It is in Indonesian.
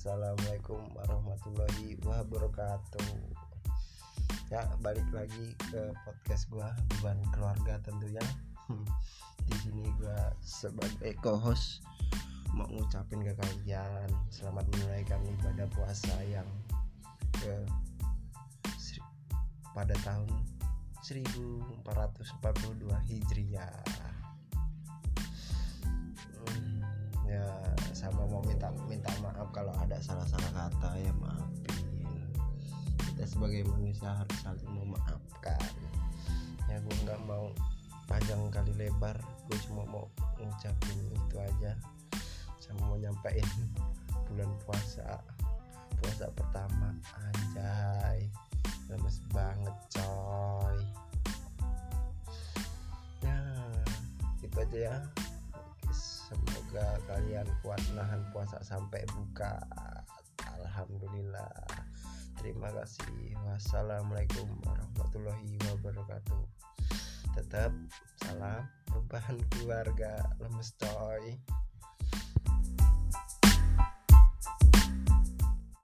Assalamualaikum warahmatullahi wabarakatuh. Ya balik lagi ke podcast gua Beban keluarga tentunya. Di sini gua sebagai co-host Mau ngucapin ke kalian Selamat menunaikan ibadah puasa yang ke pada tahun 1442 Hijriah ya maafin. Kita sebagai manusia harus saling memaafkan. Ya gue nggak mau panjang kali lebar. Gue cuma mau ngucapin itu aja. Sama mau nyampein bulan puasa. Puasa pertama anjay. Lemes banget coy. Ya itu aja ya. Semoga kalian kuat nahan puasa sampai buka terima kasih. Wassalamualaikum warahmatullahi wabarakatuh. Tetap salam beban keluarga lemes coy